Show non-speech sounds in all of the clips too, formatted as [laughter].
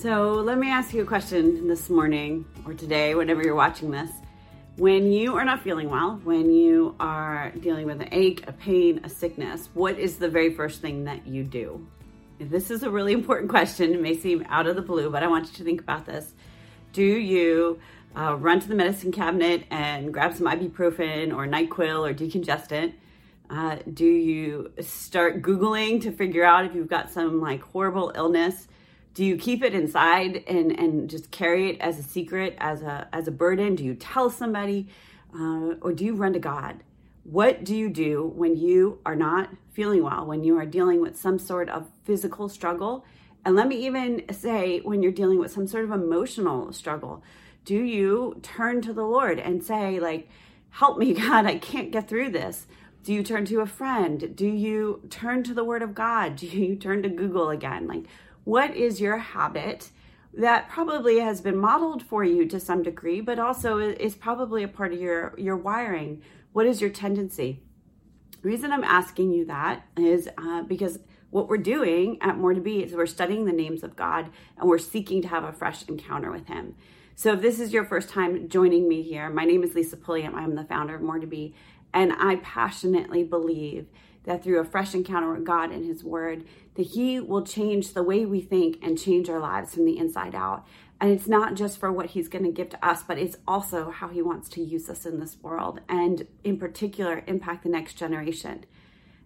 So, let me ask you a question this morning or today, whenever you're watching this. When you are not feeling well, when you are dealing with an ache, a pain, a sickness, what is the very first thing that you do? This is a really [laughs] important question. It may seem out of the blue, but I want you to think about this. Do you uh, run to the medicine cabinet and grab some ibuprofen or NyQuil or decongestant? Uh, do you start Googling to figure out if you've got some like horrible illness? Do you keep it inside and, and just carry it as a secret, as a, as a burden? Do you tell somebody? Uh, or do you run to God? What do you do when you are not feeling well, when you are dealing with some sort of physical struggle? And let me even say, when you're dealing with some sort of emotional struggle, do you turn to the Lord and say, like, help me, [laughs] God, I can't get through this? Do you turn to a friend? Do you turn to the Word of God? [laughs] Do you turn to Google again? Like, what is your habit that probably has been modeled for you to some degree, but also is probably a part of your, your wiring? What is your tendency? The reason I'm asking you that is uh, because what we're doing at More to Be is we're studying the names of God and we're seeking to have a fresh encounter with Him. So if this is your first time joining me here, my name is Lisa Pulliam. I'm the founder of More to Be, and I passionately believe that through a fresh encounter with God and His Word, that He will change the way we think and change our lives from the inside out. And it's not just for what He's going to give to us, but it's also how He wants to use us in this world and, in particular, impact the next generation.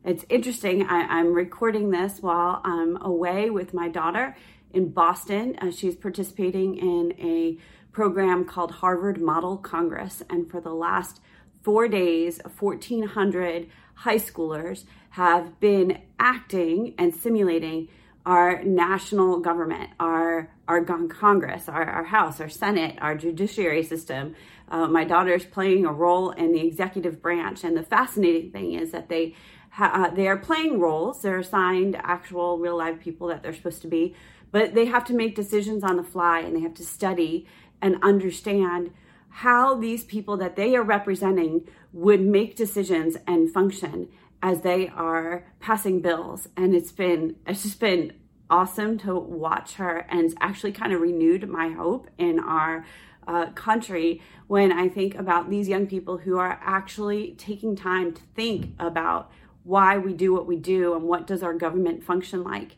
It's interesting. I, am recording this while I'm away with my daughter in Boston. Uh, she's participating in a program called Harvard Model Congress. And for the last four days, 1,400 high schoolers have been acting and simulating our national government, our our Congress, our, our House, our Senate, our judiciary system. Uh, my daughter's playing a role in the executive branch, and the fascinating thing is that they ha- uh, they are playing roles. They're assigned actual real live people that they're supposed to be, but they have to make decisions on the fly, and they have to study and understand how these people that they are representing would make decisions and function as they are passing bills. And it's been it's just been awesome to watch her and it's actually kind of renewed my hope in our uh, country when I think about these young people who are actually taking time to think about why we do what we do and what does our government function like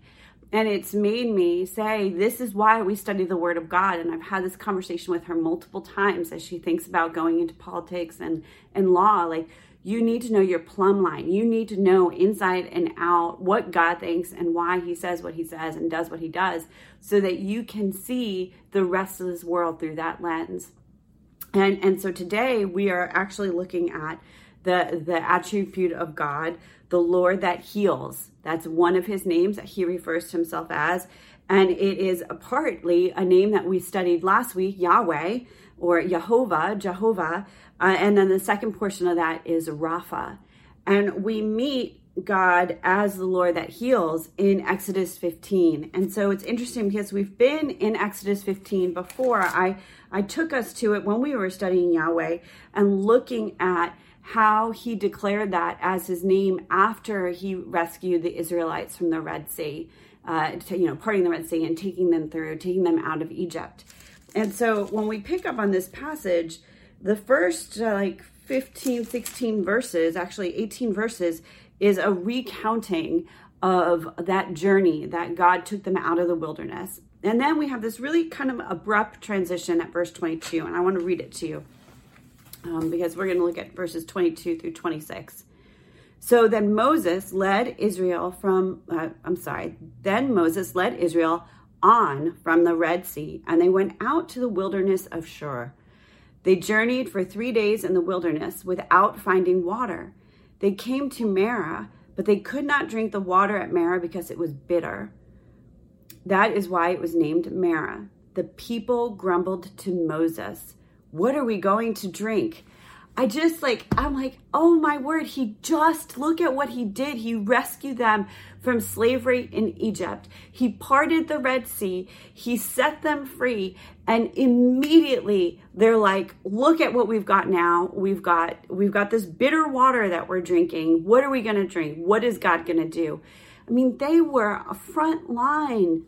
and it's made me say, this is why we study the Word of God. And I've had this conversation with her multiple times as she thinks about going into politics and, and law. Like, you need to know your plumb line. You need to know inside and out what God thinks and why He says what He says and does what He does so that you can see the rest of this world through that lens. And, and so today we are actually looking at the, the attribute of God, the Lord that heals. That's one of his names that he refers to himself as. And it is partly a name that we studied last week, Yahweh or Jehovah, Jehovah. Uh, and then the second portion of that is Rapha. And we meet God as the Lord that heals in Exodus 15. And so it's interesting because we've been in Exodus 15 before. I, I took us to it when we were studying Yahweh and looking at how he declared that as his name after he rescued the Israelites from the Red Sea, uh, to, you know, parting the Red Sea and taking them through, taking them out of Egypt. And so when we pick up on this passage, the first uh, like 15, 16 verses, actually 18 verses, is a recounting of that journey that God took them out of the wilderness. And then we have this really kind of abrupt transition at verse 22, and I want to read it to you um, because we're going to look at verses 22 through 26. So then Moses led Israel from, uh, I'm sorry, then Moses led Israel on from the Red Sea, and they went out to the wilderness of Shur. They journeyed for three days in the wilderness without finding water. They came to Marah, but they could not drink the water at Marah because it was bitter. That is why it was named Marah. The people grumbled to Moses what are we going to drink? I just like, I'm like, oh my word, he just, look at what he did. He rescued them from slavery in Egypt. He parted the Red Sea. He set them free. And immediately they're like, look at what we've got now. We've got, we've got this bitter water that we're drinking. What are we going to drink? What is God going to do? I mean, they were a front line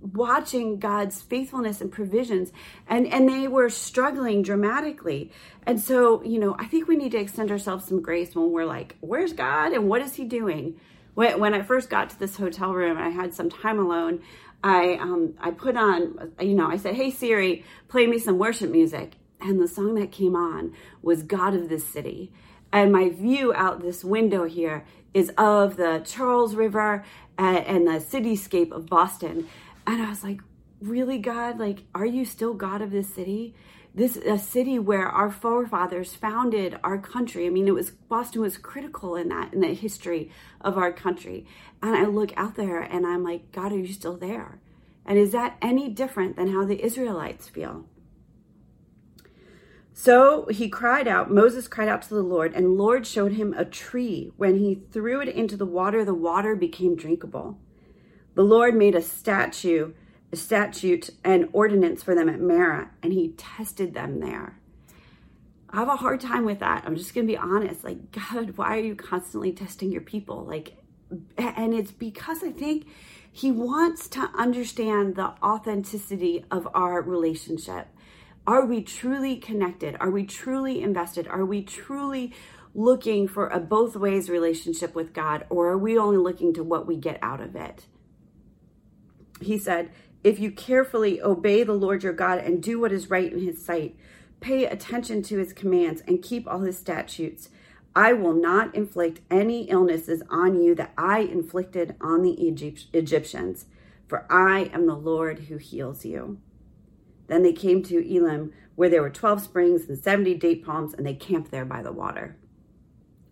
watching God's faithfulness and provisions, and, and they were struggling dramatically. And so, you know, I think we need to extend ourselves some grace when we're like, where's God and what is He doing? When, when I first got to this hotel room and I had some time alone, I um, I put on, you know, I said, "Hey Siri, play me some worship music," and the song that came on was "God of this City." And my view out this window here is of the Charles River and, and the cityscape of Boston. And I was like, really, God? Like, are you still God of this city? This a city where our forefathers founded our country. I mean, it was Boston was critical in that in the history of our country. And I look out there and I'm like, God, are you still there? And is that any different than how the Israelites feel? So he cried out, Moses cried out to the Lord, and Lord showed him a tree. When he threw it into the water, the water became drinkable. The Lord made a statue, a statute and ordinance for them at Marah, and he tested them there. I have a hard time with that. I'm just going to be honest. Like, God, why are you constantly testing your people? Like, and it's because I think he wants to understand the authenticity of our relationship are we truly connected? Are we truly invested? Are we truly looking for a both ways relationship with God, or are we only looking to what we get out of it? He said, If you carefully obey the Lord your God and do what is right in his sight, pay attention to his commands and keep all his statutes, I will not inflict any illnesses on you that I inflicted on the Egyptians, for I am the Lord who heals you. Then they came to Elim, where there were 12 springs and 70 date palms, and they camped there by the water.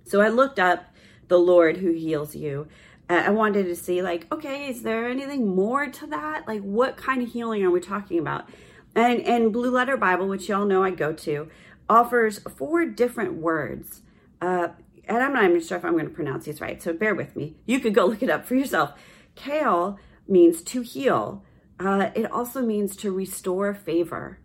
So I looked up the Lord who heals you. I wanted to see, like, okay, is there anything more to that? Like, what kind of healing are we talking about? And, and Blue Letter Bible, which y'all know I go to, offers four different words. Uh, and I'm not even sure if I'm going to pronounce these right, so bear with me. You could go look it up for yourself. Kale means to heal. Uh, it also means to restore favor.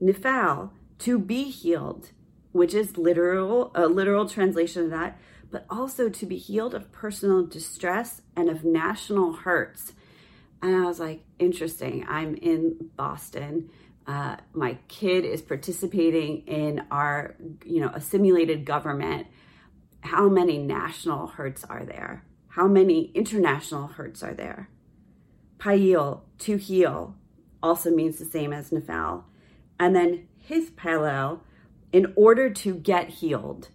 Nifal, to be healed, which is literal a literal translation of that, but also to be healed of personal distress and of national hurts. And I was like, interesting. I'm in Boston. Uh, my kid is participating in our, you know, a simulated government. How many national hurts are there? How many international hurts are there? Pail, to heal, also means the same as Nephal. And then his palel, in order to get healed.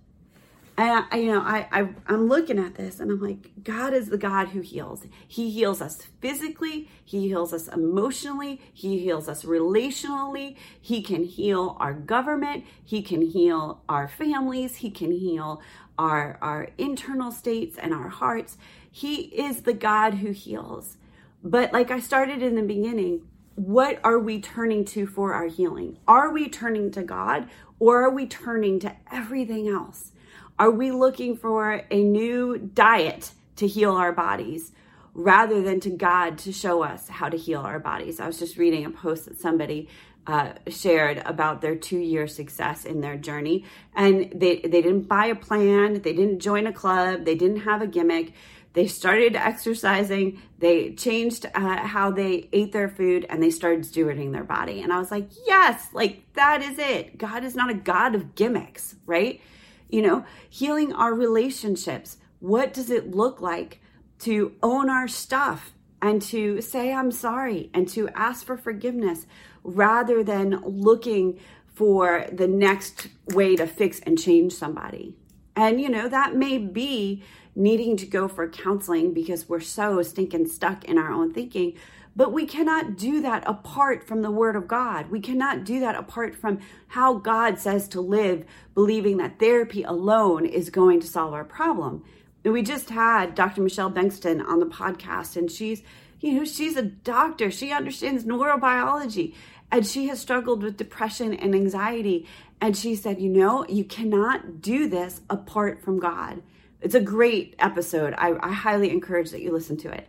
And I, you know, I, I, I'm looking at this and I'm like, God is the God who heals. He heals us physically. He heals us emotionally. He heals us relationally. He can heal our government. He can heal our families. He can heal our, our internal states and our hearts. He is the God who heals. But like I started in the beginning, what are we turning to for our healing? Are we turning to God or are we turning to everything else? Are we looking for a new diet to heal our bodies rather than to God to show us how to heal our bodies? I was just reading a post that somebody uh, shared about their two year success in their journey. And they, they didn't buy a plan, they didn't join a club, they didn't have a gimmick they started exercising, they changed uh, how they ate their food, and they started stewarding their body. And I was like, yes, like that is it. God is not a God of gimmicks, right? You know, healing our relationships. What does it look like to own our stuff and to say, I'm sorry, and to ask for forgiveness rather than looking for the next way to fix and change somebody? And, you know, that may be needing to go for counseling because we're so stinking stuck in our own thinking. But we cannot do that apart from the Word of God. We cannot do that apart from how God says to live, believing that therapy alone is going to solve our problem. And we just had Dr. Michelle Bengtson on the podcast, and she's, you know, she's a doctor. She understands neurobiology, and she has struggled with depression and anxiety. And she said, you know, you cannot do this apart from God. It's a great episode. I, I highly encourage that you listen to it.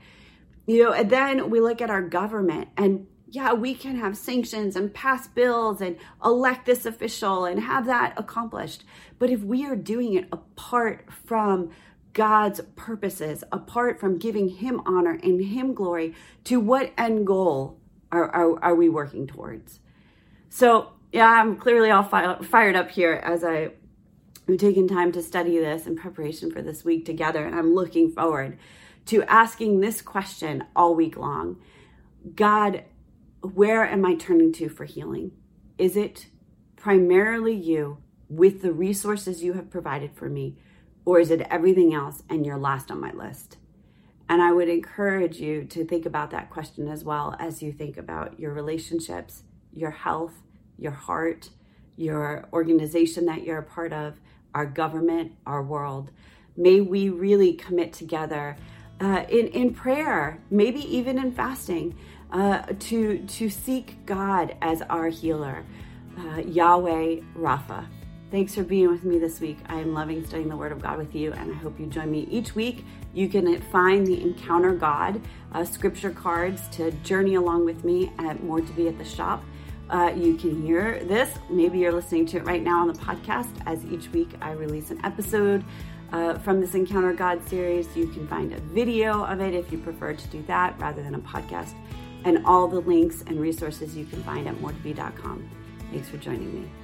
You know, and then we look at our government and yeah, we can have sanctions and pass bills and elect this official and have that accomplished. But if we are doing it apart from God's purposes apart from giving Him honor and Him glory, to what end goal are, are, are we working towards? So, yeah, I'm clearly all fi- fired up here as I am taken time to study this in preparation for this week together, and I'm looking forward to asking this question all week long God, where am I turning to for healing? Is it primarily you with the resources you have provided for me? Or is it everything else and you're last on my list? And I would encourage you to think about that question as well as you think about your relationships, your health, your heart, your organization that you're a part of, our government, our world. May we really commit together uh, in, in prayer, maybe even in fasting, uh, to, to seek God as our healer, uh, Yahweh Rapha. Thanks for being with me this week. I am loving studying the Word of God with you, and I hope you join me each week. You can find the Encounter God uh, scripture cards to journey along with me at More to Be at the Shop. Uh, you can hear this. Maybe you're listening to it right now on the podcast, as each week I release an episode uh, from this Encounter God series. You can find a video of it if you prefer to do that rather than a podcast, and all the links and resources you can find at moretobe.com. Thanks for joining me.